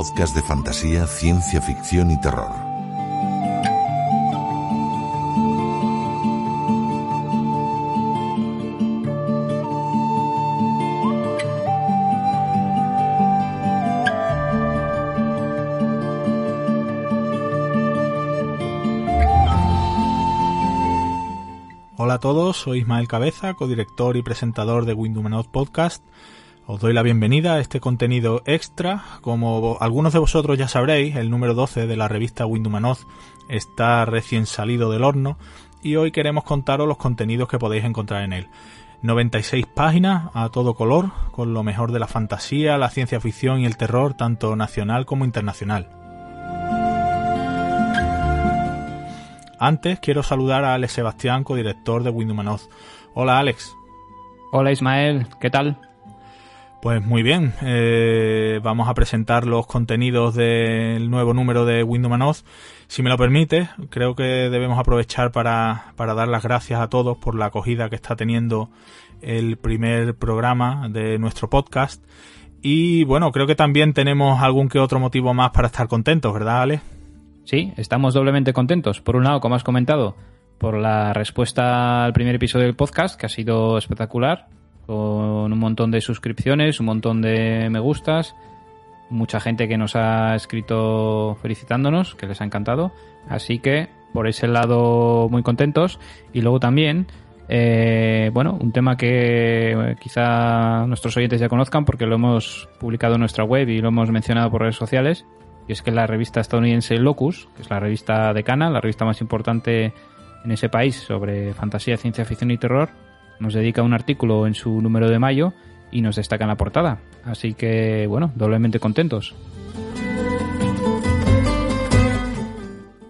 podcast de fantasía, ciencia ficción y terror. Hola a todos, soy Ismael Cabeza, codirector y presentador de Windumanoz Podcast. Os doy la bienvenida a este contenido extra. Como algunos de vosotros ya sabréis, el número 12 de la revista Windumanoz está recién salido del horno y hoy queremos contaros los contenidos que podéis encontrar en él. 96 páginas a todo color, con lo mejor de la fantasía, la ciencia ficción y el terror, tanto nacional como internacional. Antes quiero saludar a Alex Sebastián, codirector de Windumanoz. Hola Alex. Hola Ismael, ¿qué tal? Pues muy bien, eh, vamos a presentar los contenidos del nuevo número de Windumanoz. Si me lo permite, creo que debemos aprovechar para, para dar las gracias a todos por la acogida que está teniendo el primer programa de nuestro podcast. Y bueno, creo que también tenemos algún que otro motivo más para estar contentos, ¿verdad, Ale? Sí, estamos doblemente contentos. Por un lado, como has comentado, por la respuesta al primer episodio del podcast, que ha sido espectacular, con un montón de suscripciones, un montón de me gustas, mucha gente que nos ha escrito felicitándonos, que les ha encantado. Así que, por ese lado, muy contentos. Y luego también, eh, bueno, un tema que quizá nuestros oyentes ya conozcan porque lo hemos publicado en nuestra web y lo hemos mencionado por redes sociales, y es que la revista estadounidense Locus, que es la revista decana, la revista más importante en ese país sobre fantasía, ciencia ficción y terror, nos dedica un artículo en su número de mayo y nos destaca en la portada. Así que, bueno, doblemente contentos.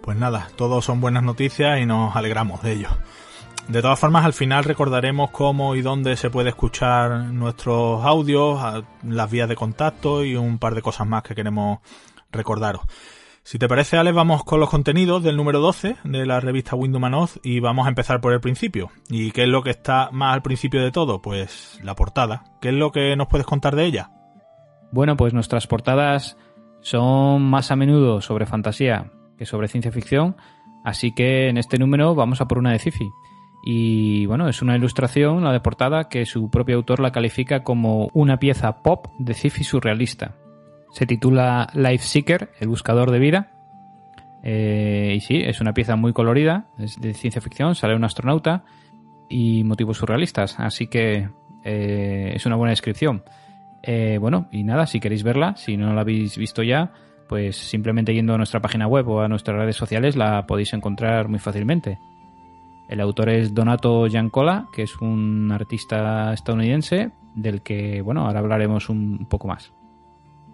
Pues nada, todos son buenas noticias y nos alegramos de ello. De todas formas, al final recordaremos cómo y dónde se puede escuchar nuestros audios, las vías de contacto y un par de cosas más que queremos recordaros. Si te parece, Alex, vamos con los contenidos del número 12 de la revista Windumanoz y vamos a empezar por el principio. ¿Y qué es lo que está más al principio de todo? Pues la portada. ¿Qué es lo que nos puedes contar de ella? Bueno, pues nuestras portadas son más a menudo sobre fantasía que sobre ciencia ficción, así que en este número vamos a por una de Cifi. Y bueno, es una ilustración, la de portada, que su propio autor la califica como una pieza pop de Cifi surrealista. Se titula Life Seeker, el buscador de vida. Eh, y sí, es una pieza muy colorida, es de ciencia ficción, sale un astronauta y motivos surrealistas, así que eh, es una buena descripción. Eh, bueno, y nada, si queréis verla, si no la habéis visto ya, pues simplemente yendo a nuestra página web o a nuestras redes sociales la podéis encontrar muy fácilmente. El autor es Donato Giancola, que es un artista estadounidense del que, bueno, ahora hablaremos un poco más.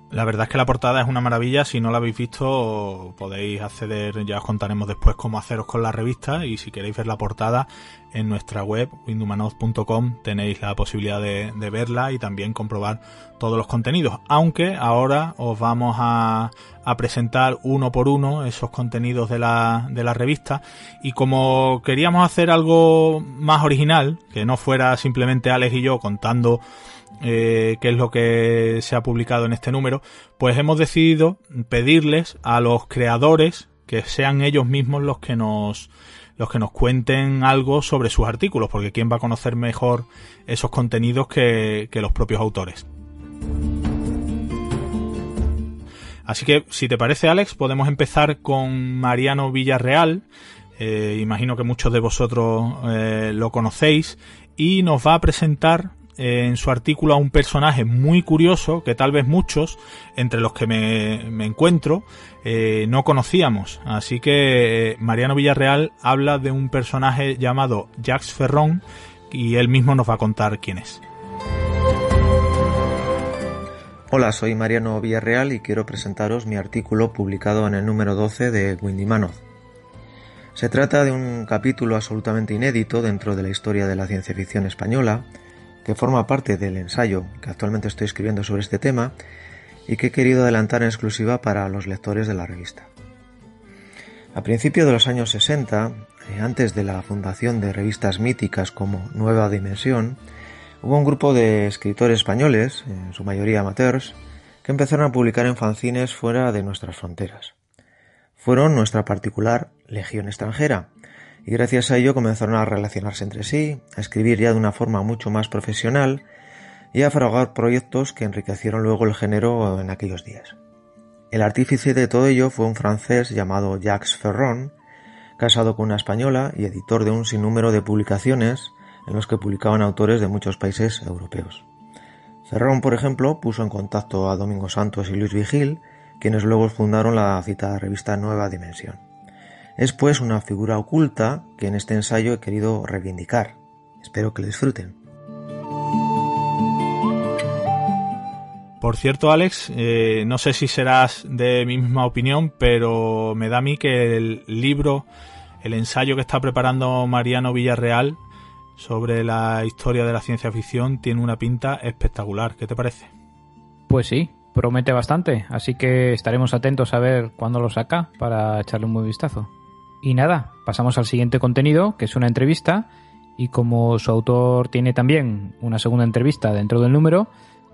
La verdad es que la portada es una maravilla. Si no la habéis visto, podéis acceder. Ya os contaremos después cómo haceros con la revista. Y si queréis ver la portada en nuestra web, windumanoz.com, tenéis la posibilidad de, verla y también comprobar todos los contenidos. Aunque ahora os vamos a, presentar uno por uno esos contenidos de la revista. Y como queríamos hacer algo más original, que no fuera simplemente Alex y yo contando eh, qué es lo que se ha publicado en este número, pues hemos decidido pedirles a los creadores que sean ellos mismos los que nos los que nos cuenten algo sobre sus artículos, porque quién va a conocer mejor esos contenidos que, que los propios autores. Así que, si te parece, Alex, podemos empezar con Mariano Villarreal. Eh, imagino que muchos de vosotros eh, lo conocéis y nos va a presentar en su artículo a un personaje muy curioso que tal vez muchos, entre los que me, encuentro, eh, no conocíamos. Así que eh, Mariano Villarreal habla de un personaje llamado Jacques Ferron y él mismo nos va a contar quién es. Hola, soy Mariano Villarreal y quiero presentaros mi artículo publicado en el número 12 de Windy Manoz. Se trata de un capítulo absolutamente inédito dentro de la historia de la ciencia ficción española, que forma parte del ensayo que actualmente estoy escribiendo sobre este tema y que he querido adelantar en exclusiva para los lectores de la revista. A principios de los años 60, eh, antes de la fundación de revistas míticas como Nueva Dimensión, hubo un grupo de escritores españoles, en su mayoría amateurs, que empezaron a publicar en fanzines fuera de nuestras fronteras fueron nuestra particular legión extranjera, y gracias a ello comenzaron a relacionarse entre sí, a escribir ya de una forma mucho más profesional y a fraguar proyectos que enriquecieron luego el género en aquellos días. El artífice de todo ello fue un francés llamado Jacques Ferron, casado con una española y editor de un sinnúmero de publicaciones en los que publicaban autores de muchos países europeos. Ferron, por ejemplo, puso en contacto a Domingo Santos y Luis Vigil, quienes luego fundaron la citada revista Nueva Dimensión. Es pues una figura oculta que en este ensayo he querido reivindicar. Espero que lo disfruten. Por cierto, Alex, eh, no sé si serás de mi misma opinión, pero me da a mí que el libro, el ensayo que está preparando Mariano Villarreal sobre la historia de la ciencia ficción tiene una pinta espectacular. ¿Qué te parece? Pues sí, promete bastante, así que estaremos atentos a ver cuándo lo saca para echarle un buen vistazo. Y nada, pasamos al siguiente contenido, que es una entrevista, y como su autor tiene también una segunda entrevista dentro del número,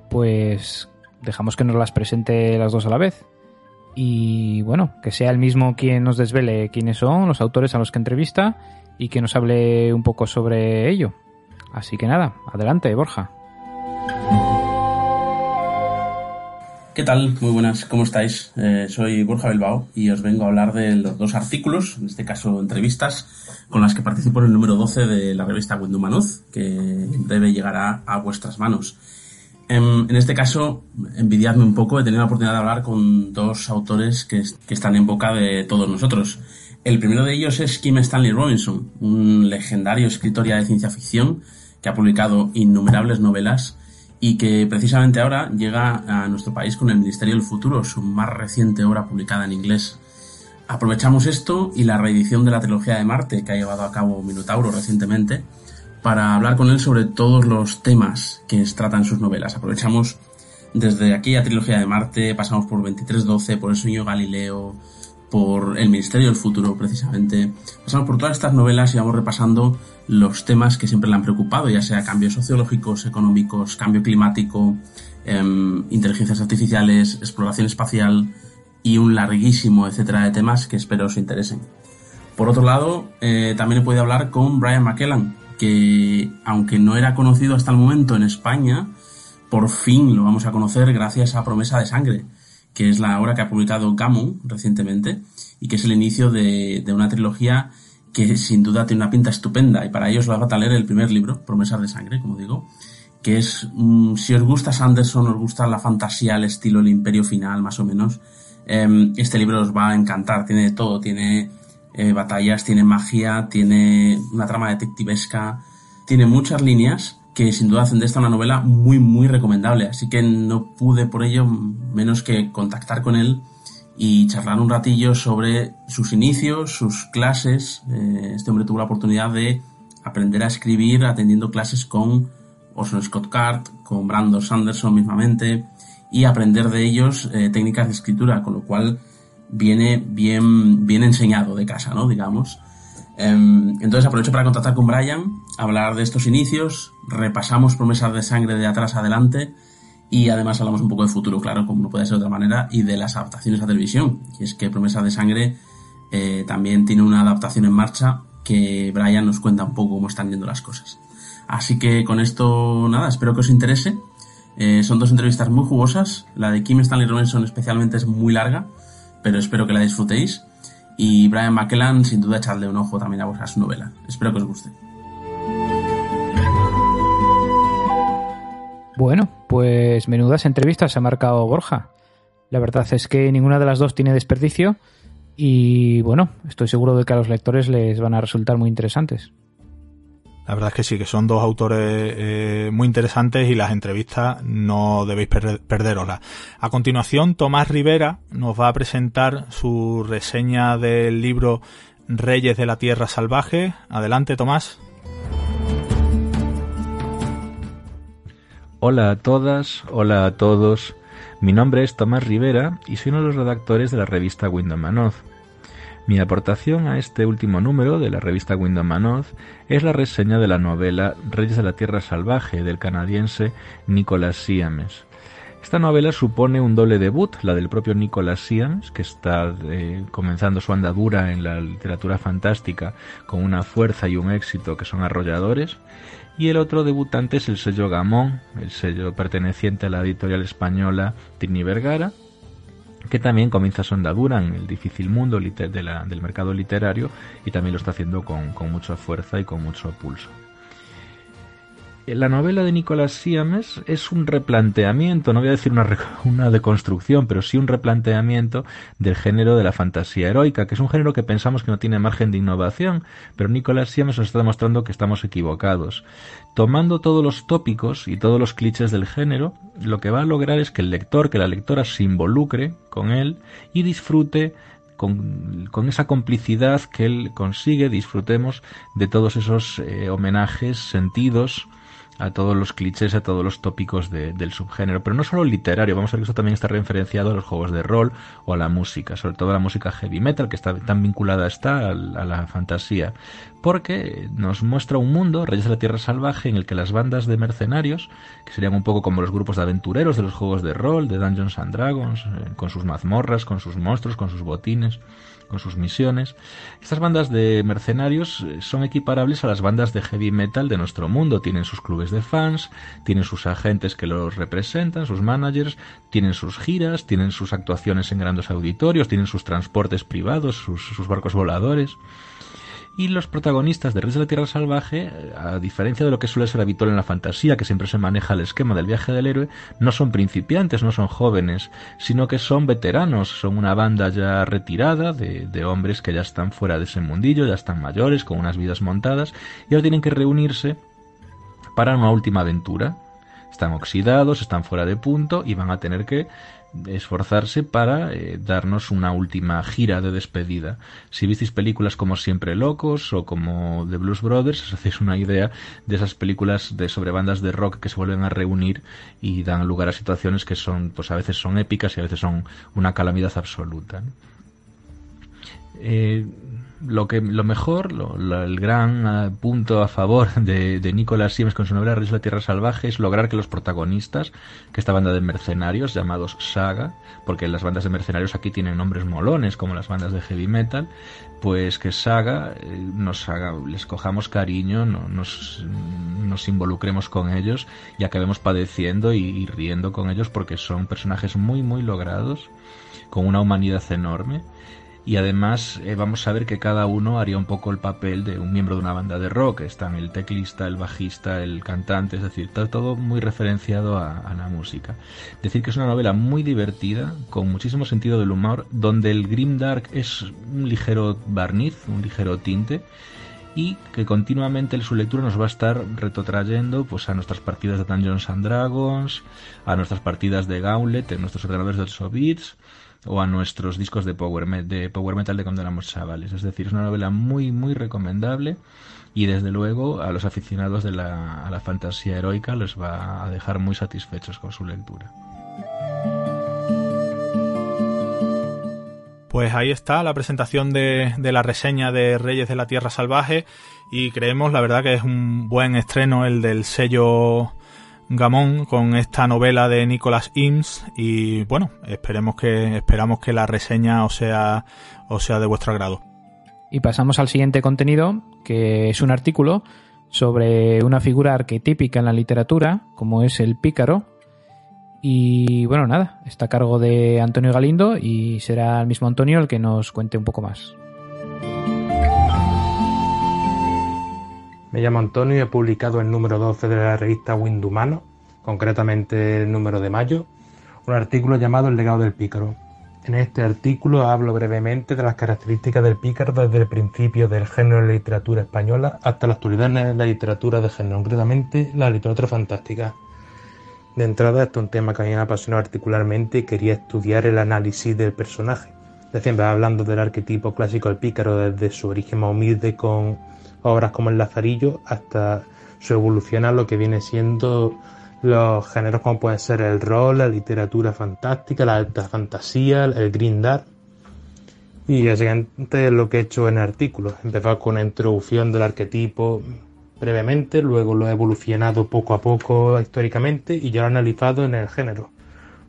pues dejamos que nos las presente las dos a la vez. Y bueno, que sea el mismo quien nos desvele quiénes son los autores a los que entrevista y que nos hable un poco sobre ello. Así que nada, adelante, Borja. ¿Qué tal? Muy buenas, ¿cómo estáis? Eh, soy Borja Bilbao y os vengo a hablar de los dos artículos, en este caso entrevistas, con las que participo en el número 12 de la revista Manuz, que en breve llegará a vuestras manos. En, este caso, envidiadme un poco, he tenido la oportunidad de hablar con dos autores que, que están en boca de todos nosotros. El primero de ellos es Kim Stanley Robinson, un legendario escritor de ciencia ficción que ha publicado innumerables novelas y que precisamente ahora llega a nuestro país con el Ministerio del Futuro, su más reciente obra publicada en inglés. Aprovechamos esto y la reedición de la trilogía de Marte que ha llevado a cabo Minotauro recientemente para hablar con él sobre todos los temas que tratan sus novelas. Aprovechamos desde aquella trilogía de Marte, pasamos por 2312, por El sueño Galileo, por El Ministerio del Futuro precisamente. Pasamos por todas estas novelas y vamos repasando los temas que siempre le han preocupado, ya sea cambios sociológicos, económicos, cambio climático, em, inteligencias artificiales, exploración espacial y un larguísimo etcétera de temas que espero os interesen. Por otro lado, eh, también he podido hablar con Brian McKellan, que aunque no era conocido hasta el momento en España, por fin lo vamos a conocer gracias a Promesa de Sangre, que es la obra que ha publicado Gammon recientemente y que es el inicio de, de una trilogía que sin duda tiene una pinta estupenda y para ello os va a leer el primer libro, Promesas de Sangre, como digo, que es, mm, si os gusta Sanderson, os gusta la fantasía, el estilo, el imperio final, más o menos, em, este libro os va a encantar, tiene de todo, tiene eh, batallas, tiene magia, tiene una trama detectivesca, tiene muchas líneas que sin duda hacen de esta una novela muy muy recomendable, así que no pude por ello menos que contactar con él y charlar un ratillo sobre sus inicios, sus clases. Eh, este hombre tuvo la oportunidad de aprender a escribir atendiendo clases con Orson Scott Card, con Brandon Sanderson mismamente, y aprender de ellos eh, técnicas de escritura, con lo cual viene bien, bien enseñado de casa, ¿no? Digamos. Em, entonces aprovecho para contactar con Brian, hablar de estos inicios, repasamos promesas de sangre de atrás adelante, y además hablamos un poco de futuro, claro, como no puede ser de otra manera, y de las adaptaciones a televisión. Y es que Promesa de Sangre eh, también tiene una adaptación en marcha que Brian nos cuenta un poco cómo están yendo las cosas. Así que con esto, nada, espero que os interese. Eh, son dos entrevistas muy jugosas. La de Kim Stanley Robinson especialmente es muy larga, pero espero que la disfrutéis. Y Brian McKellan, sin duda, echadle un ojo también a su novela. Espero que os guste. Bueno, pues menudas entrevistas se ha marcado Borja. La verdad es que ninguna de las dos tiene desperdicio y bueno, estoy seguro de que a los lectores les van a resultar muy interesantes. La verdad es que sí, que son dos autores eh, muy interesantes y las entrevistas no debéis perder, perderoslas. A continuación, Tomás Rivera nos va a presentar su reseña del libro Reyes de la Tierra Salvaje. Adelante, Tomás. Hola a todas, hola a todos. Mi nombre es Tomás Rivera y soy uno de los redactores de la revista Windows Manoz. Mi aportación a este último número de la revista Windows Manoz es la reseña de la novela Reyes de la Tierra Salvaje del canadiense Nicholas Siames. Esta novela supone un doble debut, la del propio Nicholas Siames, que está eh, comenzando su andadura en la literatura fantástica con una fuerza y un éxito que son arrolladores, y el otro debutante es el sello Gamón, el sello perteneciente a la editorial española Trini Vergara, que también comienza su andadura en el difícil mundo del mercado literario y también lo está haciendo con, con mucha fuerza y con mucho pulso. La novela de Nicolás Siames es un replanteamiento, no voy a decir una, una deconstrucción, pero sí un replanteamiento del género de la fantasía heroica, que es un género que pensamos que no tiene margen de innovación, pero Nicolás Siames nos está demostrando que estamos equivocados. Tomando todos los tópicos y todos los clichés del género, lo que va a lograr es que el lector, que la lectora se involucre con él y disfrute con, esa complicidad que él consigue, disfrutemos de todos esos eh, homenajes sentidos a todos los clichés, a todos los tópicos del subgénero, pero no solo literario, vamos a ver que esto también está referenciado a los juegos de rol o a la música, sobre todo a la música heavy metal, que está tan vinculada está a, la fantasía, porque nos muestra un mundo, Reyes de la Tierra Salvaje, en el que las bandas de mercenarios, que serían un poco como los grupos de aventureros de los juegos de rol, de Dungeons and Dragons, eh, con sus mazmorras, con sus monstruos, con sus botines, con sus misiones. Estas bandas de mercenarios eh, son equiparables a las bandas de heavy metal de nuestro mundo. Tienen sus clubes de fans, tienen sus agentes que los representan, sus managers, tienen sus giras, tienen sus actuaciones en grandes auditorios, tienen sus transportes privados, sus, barcos voladores. Y los protagonistas de Reyes de la Tierra Salvaje, a diferencia de lo que suele ser habitual en la fantasía, que siempre se maneja el esquema del viaje del héroe, no son principiantes, no son jóvenes, sino que son veteranos, son una banda ya retirada de, de hombres que ya están fuera de ese mundillo, ya están mayores, con unas vidas montadas, y ahora tienen que reunirse para una última aventura. Están oxidados, están fuera de punto y van a tener que esforzarse para eh, darnos una última gira de despedida. Si visteis películas como Siempre Locos o como The Blues Brothers, os hacéis una idea de esas películas de sobre bandas de rock que se vuelven a reunir y dan lugar a situaciones que son, pues a veces son épicas y a veces son una calamidad absoluta. Eh, lo que lo mejor, el gran eh, punto a favor de, de Nicolas Siemens con su novela Reyes de la Tierra Salvaje es lograr que los protagonistas, que esta banda de mercenarios llamados Saga, porque las bandas de mercenarios aquí tienen nombres molones como las bandas de heavy metal, pues que Saga eh, nos haga, les cojamos cariño, nos, nos involucremos con ellos y acabemos padeciendo y riendo con ellos porque son personajes muy muy logrados, con una humanidad enorme y además eh, vamos a ver que cada uno haría un poco el papel de un miembro de una banda de rock. Están el teclista, el bajista, el cantante, es decir, está todo muy referenciado a, la música. Decir que es una novela muy divertida, con muchísimo sentido del humor, donde el grimdark es un ligero barniz, un ligero tinte y que continuamente en su lectura nos va a estar retrotrayendo pues a nuestras partidas de Dungeons and Dragons, a nuestras partidas de Gauntlet en nuestros ordenadores de 8 bits, o a nuestros discos de power, de power metal de cuando éramos chavales. Es decir, es una novela muy, muy recomendable y desde luego a los aficionados de la, a la fantasía heroica les va a dejar muy satisfechos con su lectura. Pues ahí está la presentación de, de, la reseña de Reyes de la Tierra Salvaje y creemos la verdad que es un buen estreno el del sello Gamón con esta novela de Nicholas Eames y bueno, esperemos que esperamos que la reseña o sea o sea de vuestro agrado. Y pasamos al siguiente contenido, que es un artículo sobre una figura arquetípica en la literatura, como es el pícaro. Y bueno, nada, está a cargo de Antonio Galindo y será el mismo Antonio el que nos cuente un poco más. Me llamo Antonio y he publicado el número 12 de la revista Windumano concretamente el número de mayo, un artículo llamado El legado del pícaro. En este artículo hablo brevemente de las características del pícaro desde el principio del género de la literatura española hasta la actualidad en la literatura de género, concretamente la literatura fantástica. De entrada, esto es un tema que a mí me apasionó particularmente y quería estudiar el análisis del personaje. De hablando del arquetipo clásico del pícaro desde su origen más humilde con obras como El Lazarillo hasta su evolución a lo que viene siendo los géneros como pueden ser el rol, la literatura fantástica, la alta fantasía, el green dark. Y básicamente lo que he hecho en el artículo. Empezado con una introducción del arquetipo brevemente, luego lo he evolucionado poco a poco históricamente y ya lo he analizado en el género.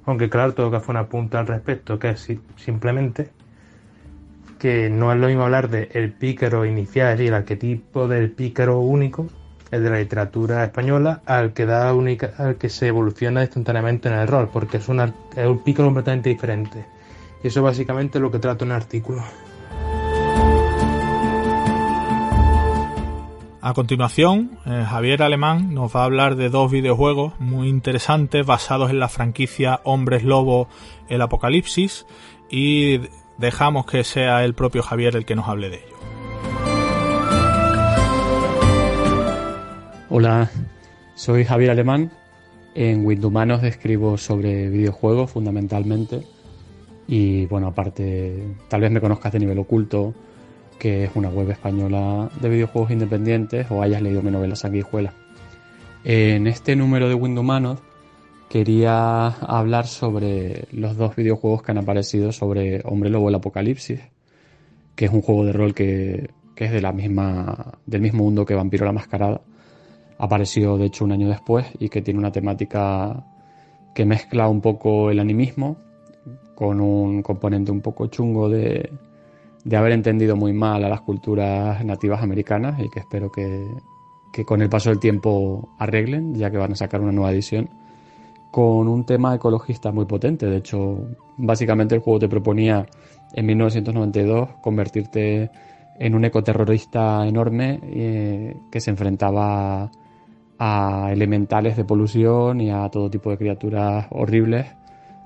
Aunque claro, tengo que hacer una punta al respecto, que es simplemente que no es lo mismo hablar de el pícaro inicial y el arquetipo del pícaro único, el de la literatura española, al que da única, al que se evoluciona instantáneamente en el rol, porque es, es un pícaro completamente diferente. Y eso básicamente es lo que trato en el artículo. A continuación, eh, Javier Alemán nos va a hablar de dos videojuegos muy interesantes basados en la franquicia Hombres Lobo El Apocalipsis y dejamos que sea el propio Javier el que nos hable de ello. Hola, soy Javier Alemán. En Windows escribo sobre videojuegos fundamentalmente. Y bueno, aparte, tal vez me conozcas de nivel oculto que es una web española de videojuegos independientes o hayas leído mi novela Sanguijuela. En este número de Windows quería hablar sobre los dos videojuegos que han aparecido sobre Hombre Lobo el Apocalipsis, que es un juego de rol que, es de la misma, del mismo mundo que Vampiro la Mascarada. Apareció de hecho un año después y que tiene una temática que mezcla un poco el animismo con un componente un poco chungo de, de haber entendido muy mal a las culturas nativas americanas y que espero que, con el paso del tiempo arreglen, ya que van a sacar una nueva edición, con un tema ecologista muy potente. De hecho, básicamente el juego te proponía en 1992 convertirte en un ecoterrorista enorme eh, que se enfrentaba a elementales de polución y a todo tipo de criaturas horribles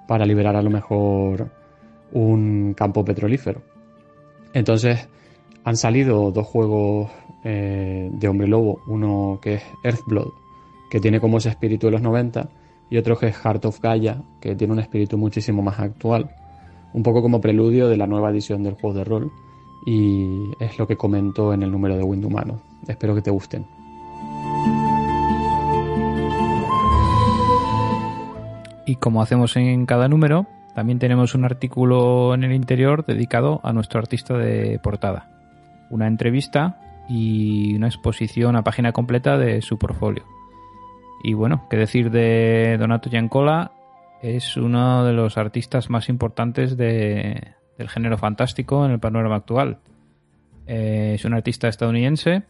para liberar a lo mejor un campo petrolífero. Entonces han salido dos juegos eh, de Hombre Lobo, uno que es Earthblood, que tiene como ese espíritu de los 90, y otro que es Heart of Gaia, que tiene un espíritu muchísimo más actual, un poco como preludio de la nueva edición del juego de rol, y es lo que comento en el número de Wind Humano. Espero que te gusten. Y como hacemos en cada número, también tenemos un artículo en el interior dedicado a nuestro artista de portada, una entrevista y una exposición a página completa de su portfolio. Y bueno, qué decir de Donato Giancola, es uno de los artistas más importantes del género fantástico en el panorama actual. Eh, es un artista estadounidense,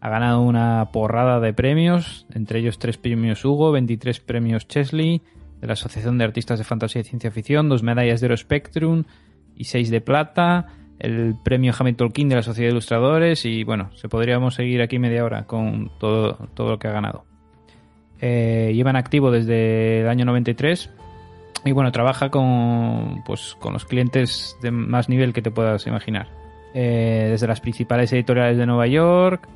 ha ganado una porrada de premios, entre ellos tres premios Hugo, 23 premios Chesley, de la Asociación de Artistas de Fantasía y Ciencia Ficción, dos medallas de Eurospectrum y seis de plata, el premio Hamilton King de la Sociedad de Ilustradores y bueno, se podríamos seguir aquí media hora con todo, todo lo que ha ganado. Eh, lleva en activo desde el año 93 y bueno, trabaja con, pues, con los clientes de más nivel que te puedas imaginar. Eh, desde las principales editoriales de Nueva York,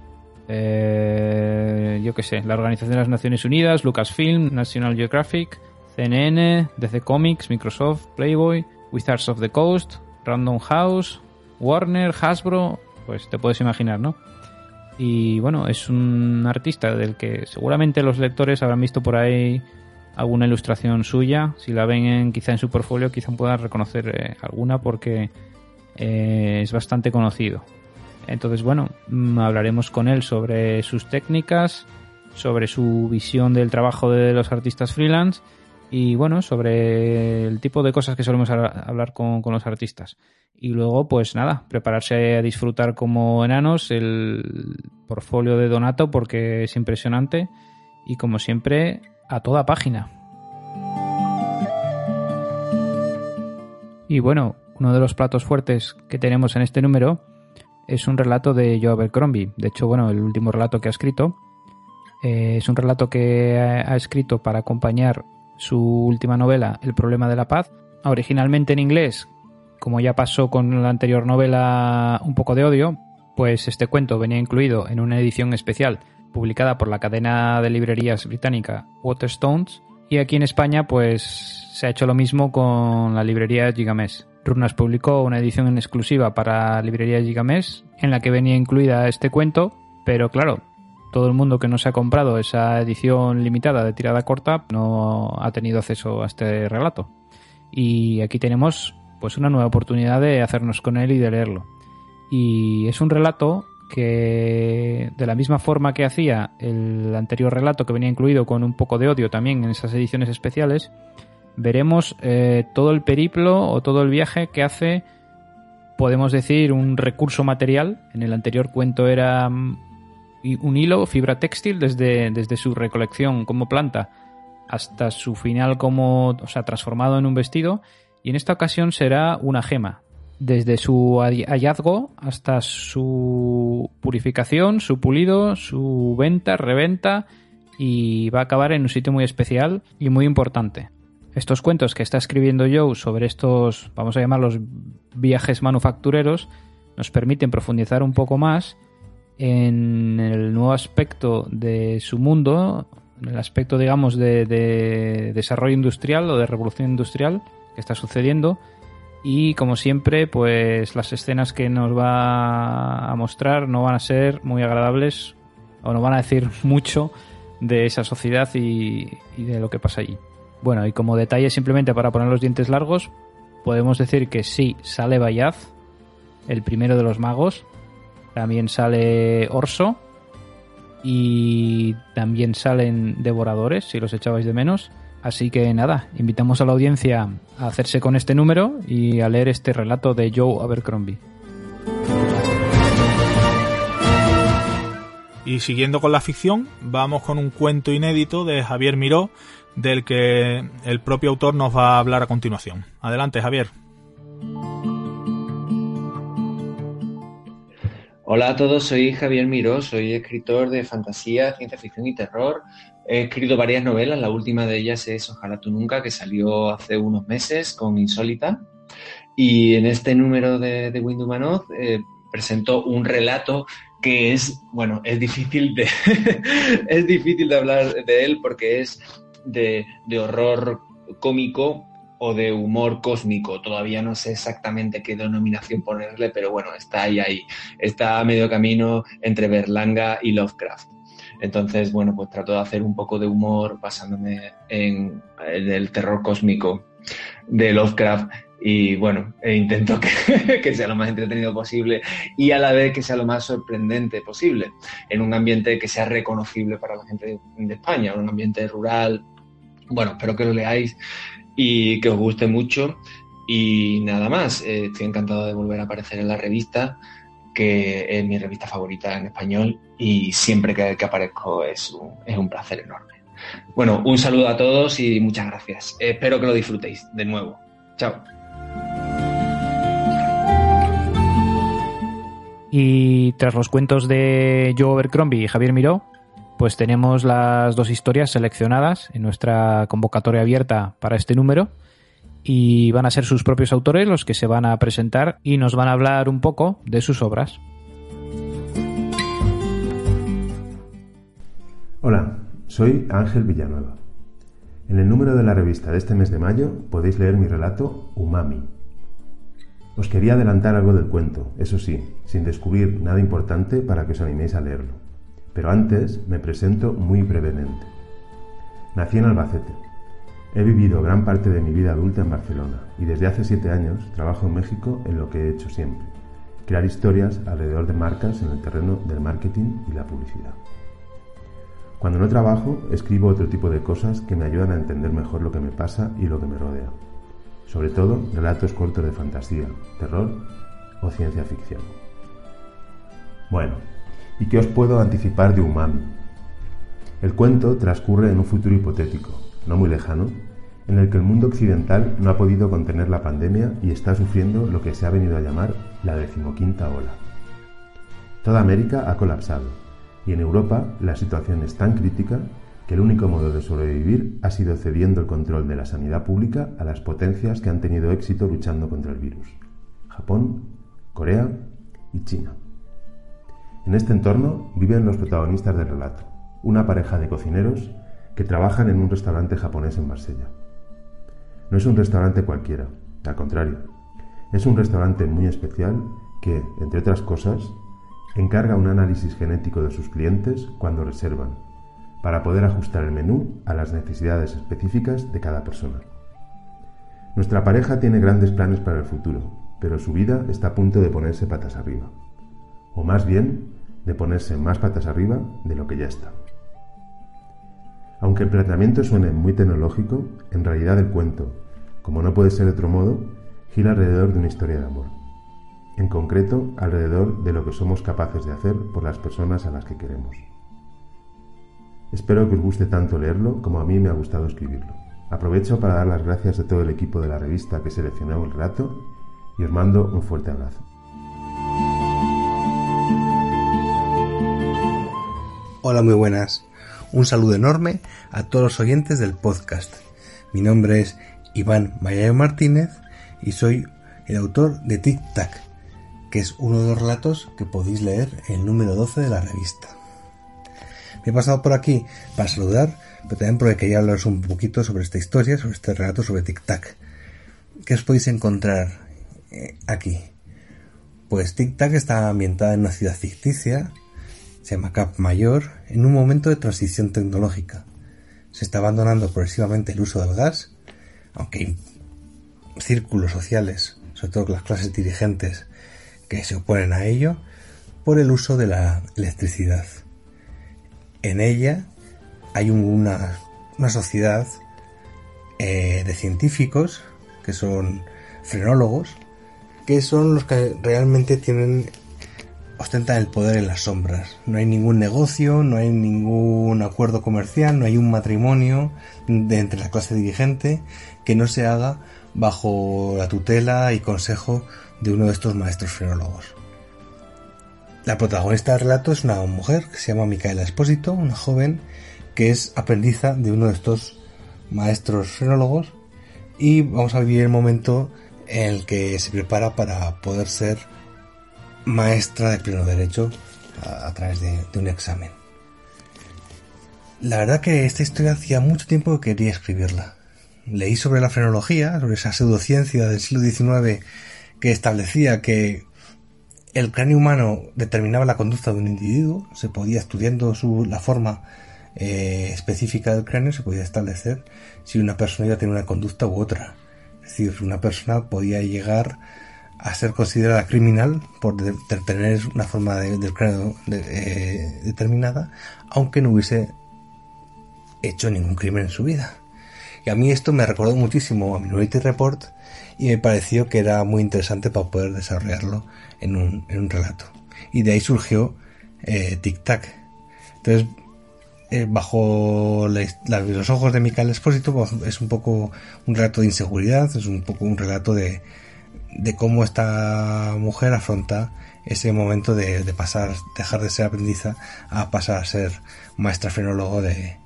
eh, yo qué sé, la Organización de las Naciones Unidas, Lucasfilm, National Geographic, CNN, DC Comics, Microsoft, Playboy, Wizards of the Coast, Random House, Warner, Hasbro, pues te puedes imaginar, ¿no? Y bueno, es un artista del que seguramente los lectores habrán visto por ahí alguna ilustración suya. Si la ven quizá en su portfolio, quizá puedan reconocer eh, alguna porque eh, es bastante conocido. Entonces, bueno, mm, hablaremos con él sobre sus técnicas, sobre su visión del trabajo de los artistas freelance y bueno, sobre el tipo de cosas que solemos hablar con, los artistas. Y luego, pues nada, prepararse a disfrutar como enanos el portfolio de Donato porque es impresionante y como siempre, a toda página. Y bueno, uno de los platos fuertes que tenemos en este número es un relato de Joe Abercrombie. De hecho, bueno, el último relato que ha escrito Eh, es un relato que ha escrito para acompañar su última novela, El problema de la paz, originalmente en inglés, como ya pasó con la anterior novela Un poco de odio, pues este cuento venía incluido en una edición especial publicada por la cadena de librerías británica Waterstones y aquí en España pues se ha hecho lo mismo con la librería Gigamés. Runas publicó una edición en exclusiva para librería Gigamés en la que venía incluida este cuento, pero claro, todo el mundo que no se ha comprado esa edición limitada de tirada corta no ha tenido acceso a este relato. Y aquí tenemos pues una nueva oportunidad de hacernos con él y de leerlo. Y es un relato que de la misma forma que hacía el anterior relato que venía incluido con un poco de odio también en esas ediciones especiales, veremos eh, todo el periplo o todo el viaje que hace, podemos decir, un recurso material. En el anterior cuento era mm, un hilo, fibra textil, desde, desde su recolección como planta hasta su final como, o sea, transformado en un vestido. Y en esta ocasión será una gema, desde su hallazgo hasta su purificación, su pulido, su venta, reventa y va a acabar en un sitio muy especial y muy importante. Estos cuentos que está escribiendo Joe sobre estos, vamos a llamarlos viajes manufactureros, nos permiten profundizar un poco más en el nuevo aspecto de su mundo, en el aspecto, digamos, de, de desarrollo industrial o de revolución industrial que está sucediendo y como siempre, pues las escenas que nos va a mostrar no van a ser muy agradables o no van a decir mucho de esa sociedad y, de lo que pasa allí. Bueno, y como detalle simplemente para poner los dientes largos, podemos decir que sí, sale Bayaz, el primero de los magos, también sale Orso y también salen devoradores, si los echabais de menos. Así que nada, invitamos a la audiencia a hacerse con este número y a leer este relato de Joe Abercrombie. Y siguiendo con la ficción, vamos con un cuento inédito de Javier Miró, del que el propio autor nos va a hablar a continuación. Adelante, Javier. Hola a todos, soy Javier Miró, soy escritor de fantasía, ciencia ficción y terror. He escrito varias novelas, la última de ellas es Ojalá tú nunca, que salió hace unos meses con Insólita. Y en este número de, de Windumanoz eh, presento un relato que es, bueno, es difícil de, es difícil de hablar de él porque es de, de horror cómico o de humor cósmico. Todavía no sé exactamente qué denominación ponerle, pero bueno, está ahí, ahí. Está a medio camino entre Berlanga y Lovecraft. Entonces, bueno, pues trato de hacer un poco de humor basándome en, el terror cósmico de Lovecraft y bueno, e intento que, sea lo más entretenido posible y a la vez que sea lo más sorprendente posible, en un ambiente que sea reconocible para la gente de, España, un ambiente rural. Bueno, espero que lo leáis y que os guste mucho. Y nada más, eh, estoy encantado de volver a aparecer en la revista que es mi revista favorita en español y siempre que, aparezco es un, es un, placer enorme. Bueno, un saludo a todos y muchas gracias. Espero que lo disfrutéis de nuevo. Chao. Y tras los cuentos de Joe Abercrombie y Javier Miró, pues tenemos las dos historias seleccionadas en nuestra convocatoria abierta para este número y van a ser sus propios autores los que se van a presentar y nos van a hablar un poco de sus obras. Hola, soy Ángel Villanueva. En el número de la revista de este mes de mayo podéis leer mi relato Umami. Os quería adelantar algo del cuento, eso sí, sin descubrir nada importante para que os animéis a leerlo. Pero antes me presento muy brevemente. Nací en Albacete, He vivido gran parte de mi vida adulta en Barcelona y desde hace siete años trabajo en México en lo que he hecho siempre, crear historias alrededor de marcas en el terreno del marketing y la publicidad. Cuando no trabajo, escribo otro tipo de cosas que me ayudan a entender mejor lo que me pasa y lo que me rodea. Sobre todo, relatos cortos de fantasía, terror o ciencia ficción. Bueno, ¿y qué os puedo anticipar de Umami? El cuento transcurre en un futuro hipotético, no muy lejano, en el que el mundo occidental no ha podido contener la pandemia y está sufriendo lo que se ha venido a llamar la decimoquinta ola. Toda América ha colapsado Y en Europa la situación es tan crítica que el único modo de sobrevivir ha sido cediendo el control de la sanidad pública a las potencias que han tenido éxito luchando contra el virus. Japón, Corea y China. En este entorno viven los protagonistas del relato, una pareja de cocineros que trabajan en un restaurante japonés en Marsella. No es un restaurante cualquiera, al contrario, es un restaurante muy especial que, entre otras cosas, encarga un análisis genético de sus clientes cuando reservan, para poder ajustar el menú a las necesidades específicas de cada persona. Nuestra pareja tiene grandes planes para el futuro, pero su vida está a punto de ponerse patas arriba, o más bien de ponerse más patas arriba de lo que ya está. Aunque el planteamiento suene muy tecnológico, en realidad el cuento, como no puede ser de otro modo, gira alrededor de una historia de amor en concreto alrededor de lo que somos capaces de hacer por las personas a las que queremos. Espero que os guste tanto leerlo como a mí me ha gustado escribirlo. Aprovecho para dar las gracias a todo el equipo de la revista que seleccionó el relato y os mando un fuerte abrazo. Hola, muy buenas. Un saludo enorme a todos los oyentes del podcast. Mi nombre es Iván Mayayo Martínez y soy el autor de Tic Tac, que es uno de los relatos que podéis leer en el número 12 de la revista. Me he pasado por aquí para saludar, pero también porque quería hablaros un poquito sobre esta historia, sobre este relato sobre Tic Tac. ¿Qué os podéis encontrar eh, aquí? Pues Tic Tac está ambientada en una ciudad ficticia, se llama Cap Mayor, en un momento de transición tecnológica. Se está abandonando progresivamente el uso del gas, aunque círculos sociales, sobre todo las clases dirigentes, que se oponen a ello por el uso de la electricidad. En ella hay una, sociedad eh, de científicos que son frenólogos, que son los que realmente tienen ostentan el poder en las sombras. No hay ningún negocio, no hay ningún acuerdo comercial, no hay un matrimonio entre la clase dirigente que no se haga bajo la tutela y consejo de uno de estos maestros frenólogos. La protagonista del relato es una mujer que se llama Micaela Espósito, una joven que es aprendiza de uno de estos maestros frenólogos y vamos a vivir el momento en el que se prepara para poder ser maestra de pleno derecho a, través de, un examen. La verdad que esta historia hacía mucho tiempo que quería escribirla. Leí sobre la frenología, sobre esa pseudociencia del siglo XIX que establecía que el cráneo humano determinaba la conducta de un individuo, se podía estudiando su, la forma eh, específica del cráneo, se podía establecer si una persona iba a tener una conducta u otra. Es decir, una persona podía llegar a ser considerada criminal por tener una forma del cráneo eh, determinada, aunque no hubiese hecho ningún crimen en su vida. Y a mí esto me recordó muchísimo a Minority Report y me pareció que era muy interesante para poder desarrollarlo en un, en un relato. Y de ahí surgió eh, Tic Tac. Entonces, eh, bajo los ojos de Michael Espósito, pues, es un poco un relato de inseguridad, es un poco un relato de, de cómo esta mujer afronta ese momento de, de, pasar, dejar de ser aprendiza a pasar a ser maestra fenólogo de,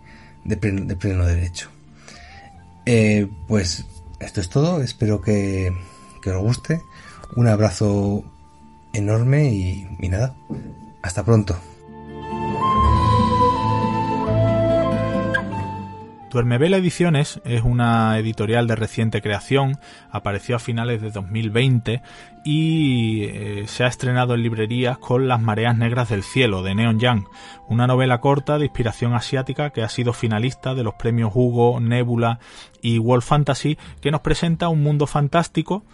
de, pleno, derecho. Eh, pues esto es todo, espero que, os guste. Un abrazo enorme y, y nada, hasta pronto. Duermevela Ediciones es una editorial de reciente creación, apareció a finales de 2020 y eh, se ha estrenado en librerías con Las Mareas Negras del Cielo de Neon Yang, una novela corta de inspiración asiática que ha sido finalista de los premios Hugo, Nebula y World Fantasy, que nos presenta un mundo fantástico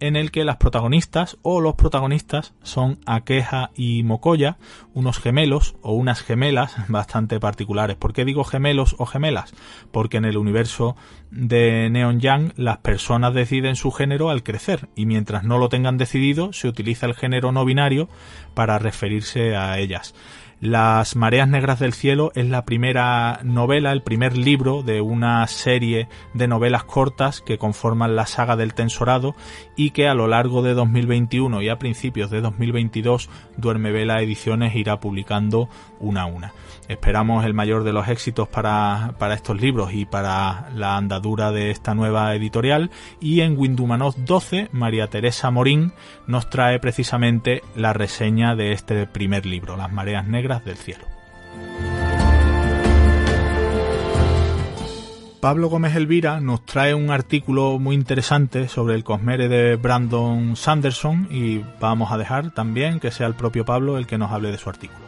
en el que las protagonistas o los protagonistas son Akeja y Mokoya, unos gemelos o unas gemelas bastante particulares. ¿Por qué digo gemelos o gemelas? Porque en el universo de Neon Yang las personas deciden su género al crecer y mientras no lo tengan decidido se utiliza el género no binario para referirse a ellas. Las Mareas Negras del Cielo es la primera novela, el primer libro de una serie de novelas cortas que conforman la saga del Tensorado y que a lo largo de 2021 y a principios de 2022 Duerme Vela Ediciones irá publicando una a una. Esperamos el mayor de los éxitos para, para estos libros y para la andadura de esta nueva editorial y en Windumanoz 12 María Teresa Morín nos trae precisamente la reseña de este primer libro, Las Mareas Negras del Cielo. Pablo Gómez Elvira nos trae un artículo muy interesante sobre el Cosmere de Brandon Sanderson y vamos a dejar también que sea el propio Pablo el que nos hable de su artículo.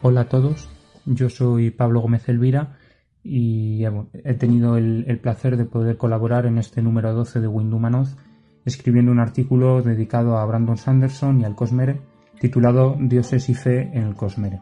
Hola a todos, yo soy Pablo Gómez Elvira y he tenido el, placer de poder colaborar en este número 12 de Windumanoz escribiendo un artículo dedicado a Brandon Sanderson y al Cosmere titulado Dioses y fe en el Cosmere.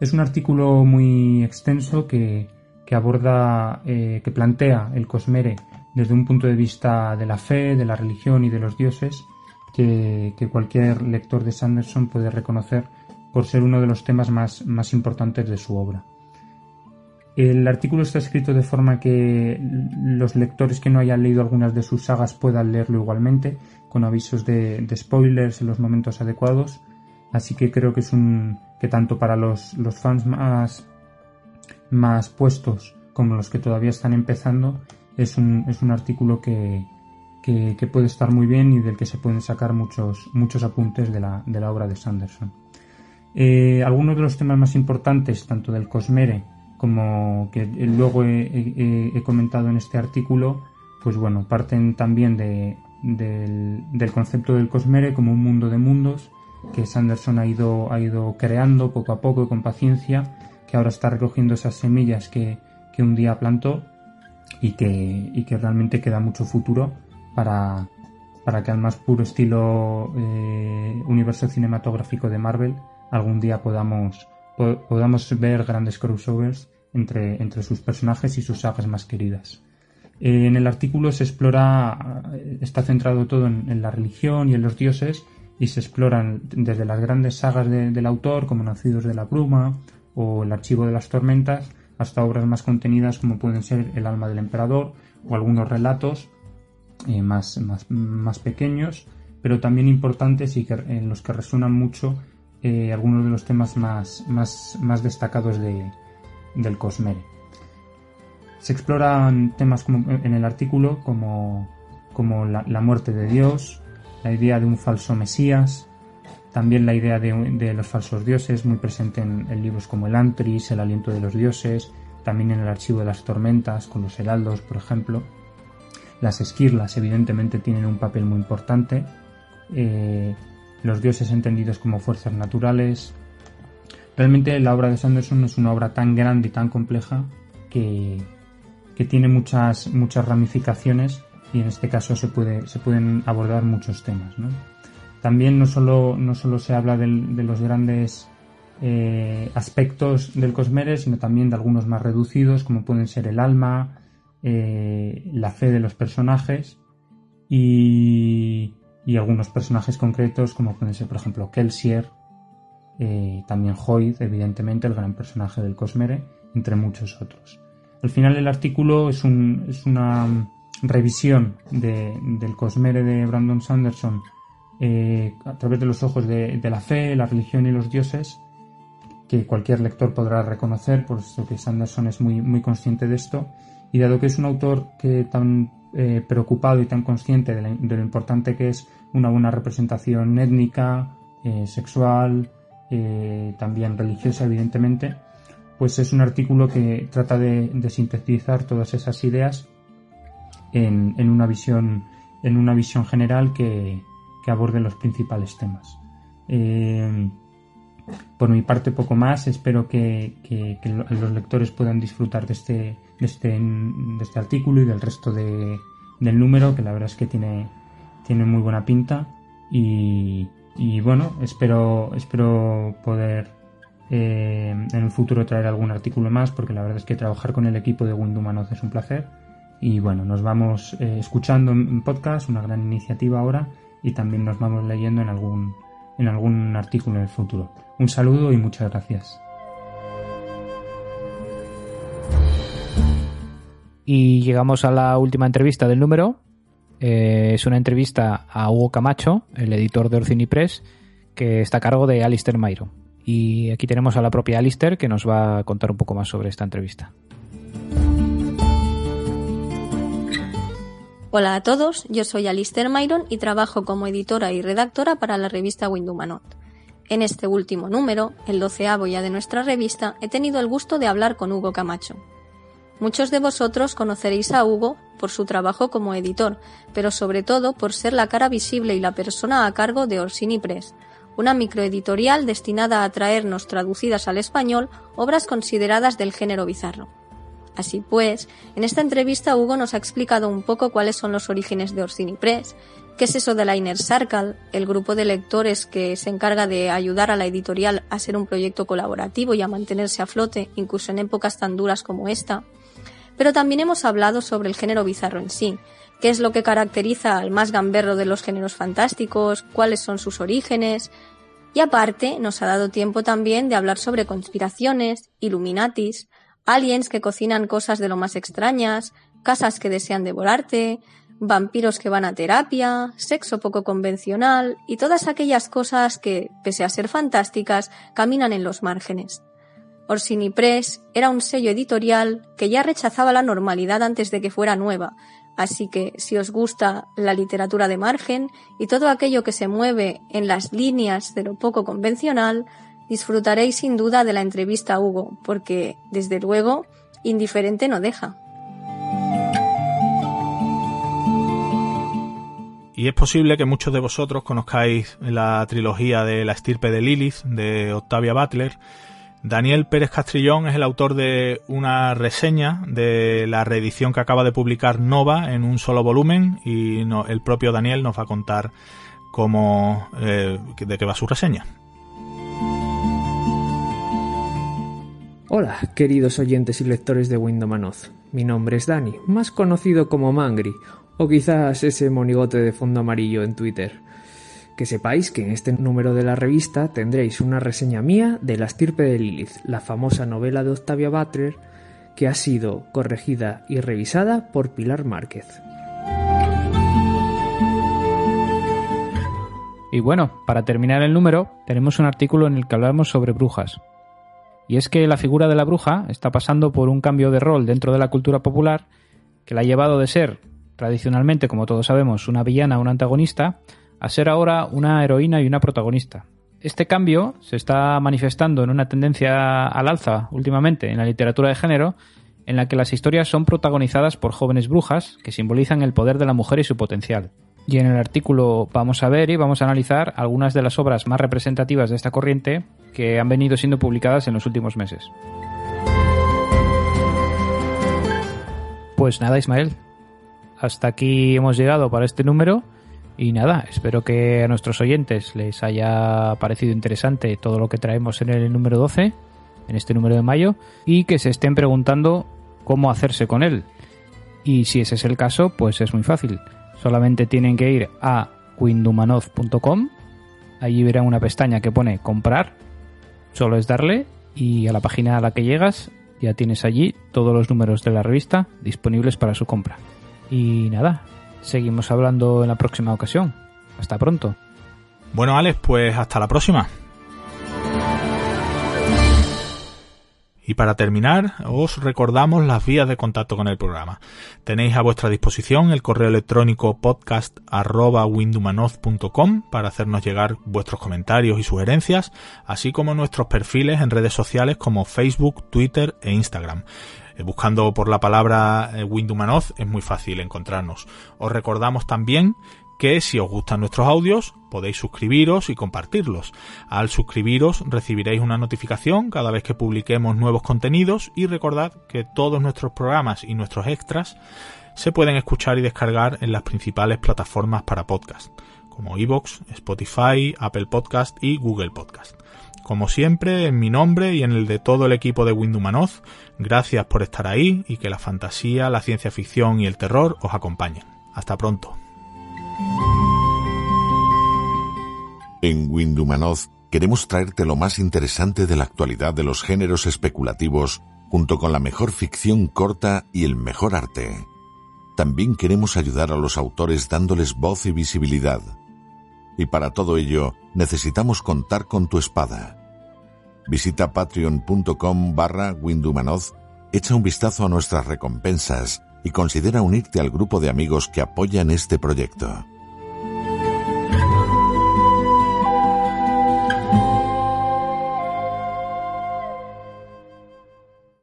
Es un artículo muy extenso que, aborda, eh, que plantea el Cosmere desde un punto de vista de la fe, de la religión y de los dioses que cualquier lector de Sanderson puede reconocer por ser uno de los temas más, más importantes de su obra. El artículo está escrito de forma que los lectores que no hayan leído algunas de sus sagas puedan leerlo igualmente, con avisos de, spoilers en los momentos adecuados. Así que creo que es un que tanto para los, los fans más, más puestos como los que todavía están empezando, es un, es un artículo que, que, puede estar muy bien y del que se pueden sacar muchos, muchos apuntes de la, de la obra de Sanderson. Eh, algunos de los temas más importantes, tanto del Cosmere como que luego he, comentado en este artículo, pues bueno, parten también del, concepto del Cosmere como un mundo de mundos que Sanderson ha ido, ha ido creando poco a poco y con paciencia, que ahora está recogiendo esas semillas que, un día plantó y que, que realmente queda mucho futuro para, para que al más puro estilo eh, universo cinematográfico de Marvel algún día podamos, podamos ver grandes crossovers entre, entre sus personajes y sus sagas más queridas. Eh, en el artículo se explora, eh, está centrado todo en, la religión y en los dioses y se exploran desde las grandes sagas del autor como Nacidos de la Bruma o El Archivo de las Tormentas hasta obras más contenidas como pueden ser El alma del emperador o algunos relatos eh, más, más, más, pequeños pero también importantes y que, en los que resuenan mucho eh, algunos de los temas más, más, más destacados de, del Cosmere. Se exploran temas como, en el artículo como, como la, muerte de Dios, la idea de un falso Mesías, también la idea de, los falsos dioses, muy presente en, libros como el Antris, el aliento de los dioses, también en el archivo de las tormentas, con los heraldos, por ejemplo. Las esquirlas, evidentemente, tienen un papel muy importante. Eh, los dioses entendidos como fuerzas naturales. Realmente la obra de Sanderson es una obra tan grande y tan compleja que, que tiene muchas, muchas ramificaciones y en este caso se, puede, se pueden abordar muchos temas. También no solo, no solo se habla de los grandes eh, aspectos del Cosmere, sino también de algunos más reducidos, como pueden ser el alma, eh, la fe de los personajes y, y algunos personajes concretos como pueden ser por ejemplo Kelsier, eh, también Hoyd, evidentemente el gran personaje del Cosmere, entre muchos otros. Al final el artículo es, un, es una revisión del Cosmere de Brandon Sanderson eh, a través de los ojos de, la fe, la religión y los dioses, que cualquier lector podrá reconocer, por eso que Sanderson es muy, muy consciente de esto, y dado que es un autor que tan eh, preocupado y tan consciente de, lo importante que es una buena representación étnica, eh, sexual, eh, también religiosa, evidentemente, pues es un artículo que trata de, sintetizar todas esas ideas en, una visión en una visión general que, aborde los principales temas. por mi parte, poco más. Espero que, los lectores puedan disfrutar de este, este, de este, artículo y del resto de, del número, que la verdad es que tiene, tiene muy buena pinta. Y, bueno, espero, espero poder eh, en el futuro traer algún artículo más, porque la verdad es que trabajar con el equipo de Windumanoz es un placer. Y bueno, nos vamos eh, escuchando en podcast, una gran iniciativa ahora, y también nos vamos leyendo en algún, en algún artículo en el futuro. Un saludo y muchas gracias. Y llegamos a la última entrevista del número. Eh, es una entrevista a Hugo Camacho, el editor de Orcini Press, que está a cargo de Alistair Mayro. Y aquí tenemos a la propia Alistair que nos va a contar un poco más sobre esta entrevista. Hola a todos, yo soy Alistair Myron y trabajo como editora y redactora para la revista Windumanot. En este último número, el doceavo ya de nuestra revista, he tenido el gusto de hablar con Hugo Camacho. Muchos de vosotros conoceréis a Hugo por su trabajo como editor, pero sobre todo por ser la cara visible y la persona a cargo de Orsini Press, una microeditorial destinada a traernos traducidas al español obras consideradas del género bizarro. Así pues, en esta entrevista Hugo nos ha explicado un poco cuáles son los orígenes de Orsini Press, qué es eso de la Inner Circle, el grupo de lectores que se encarga de ayudar a la editorial a ser un proyecto colaborativo y a mantenerse a flote, incluso en épocas tan duras como esta. Pero también hemos hablado sobre el género bizarro en sí, qué es lo que caracteriza al más gamberro de los géneros fantásticos, cuáles son sus orígenes, y aparte nos ha dado tiempo también de hablar sobre conspiraciones, Illuminatis, aliens que cocinan cosas de lo más extrañas, casas que desean devorarte, vampiros que van a terapia, sexo poco convencional y todas aquellas cosas que, pese a ser fantásticas, caminan en los márgenes. Orsini Press era un sello editorial que ya rechazaba la normalidad antes de que fuera nueva, así que si os gusta la literatura de margen y todo aquello que se mueve en las líneas de lo poco convencional, disfrutaréis sin duda de la entrevista a Hugo, porque, desde luego, indiferente no deja. Y es posible que muchos de vosotros conozcáis la trilogía de La estirpe de Lilith de Octavia Butler, Daniel Pérez Castrillón es el autor de una reseña de la reedición que acaba de publicar Nova en un solo volumen y el propio Daniel nos va a contar cómo, eh, de qué va su reseña. Hola, queridos oyentes y lectores de Windomanoz. Mi nombre es Dani, más conocido como Mangri, o quizás ese monigote de fondo amarillo en Twitter. Que sepáis que en este número de la revista tendréis una reseña mía de La estirpe de Lilith, la famosa novela de Octavia Butler, que ha sido corregida y revisada por Pilar Márquez. Y bueno, para terminar el número, tenemos un artículo en el que hablamos sobre brujas. Y es que la figura de la bruja está pasando por un cambio de rol dentro de la cultura popular que la ha llevado de ser, tradicionalmente, como todos sabemos, una villana o una antagonista, a ser ahora una heroína y una protagonista. Este cambio se está manifestando en una tendencia al alza últimamente en la literatura de género, en la que las historias son protagonizadas por jóvenes brujas que simbolizan el poder de la mujer y su potencial. Y en el artículo vamos a ver y vamos a analizar algunas de las obras más representativas de esta corriente que han venido siendo publicadas en los últimos meses. Pues nada, Ismael. Hasta aquí hemos llegado para este número. Y nada, espero que a nuestros oyentes les haya parecido interesante todo lo que traemos en el número 12, en este número de mayo, y que se estén preguntando cómo hacerse con él. Y si ese es el caso, pues es muy fácil. Solamente tienen que ir a windumanoz.com, allí verán una pestaña que pone comprar, solo es darle y a la página a la que llegas ya tienes allí todos los números de la revista disponibles para su compra. Y nada, seguimos hablando en la próxima ocasión. Hasta pronto. Bueno, Alex, pues hasta la próxima. Y para terminar, os recordamos las vías de contacto con el programa. Tenéis a vuestra disposición el correo electrónico podcast.windumanoz.com para hacernos llegar vuestros comentarios y sugerencias, así como nuestros perfiles en redes sociales como Facebook, Twitter e Instagram. Eh, buscando por la palabra eh, Windumanoz es muy fácil encontrarnos. Os recordamos también que si os gustan nuestros audios podéis suscribiros y compartirlos. Al suscribiros recibiréis una notificación cada vez que publiquemos nuevos contenidos y recordad que todos nuestros programas y nuestros extras se pueden escuchar y descargar en las principales plataformas para podcast, como iVoox, Spotify, Apple Podcast y Google Podcast. Como siempre, en mi nombre y en el de todo el equipo de Windumanoz, gracias por estar ahí y que la fantasía, la ciencia ficción y el terror os acompañen. Hasta pronto. En Windumanoz queremos traerte lo más interesante de la actualidad de los géneros especulativos, junto con la mejor ficción corta y el mejor arte. También queremos ayudar a los autores dándoles voz y visibilidad. Y para todo ello necesitamos contar con tu espada. Visita patreon.com barra Windumanoz, echa un vistazo a nuestras recompensas y considera unirte al grupo de amigos que apoyan este proyecto.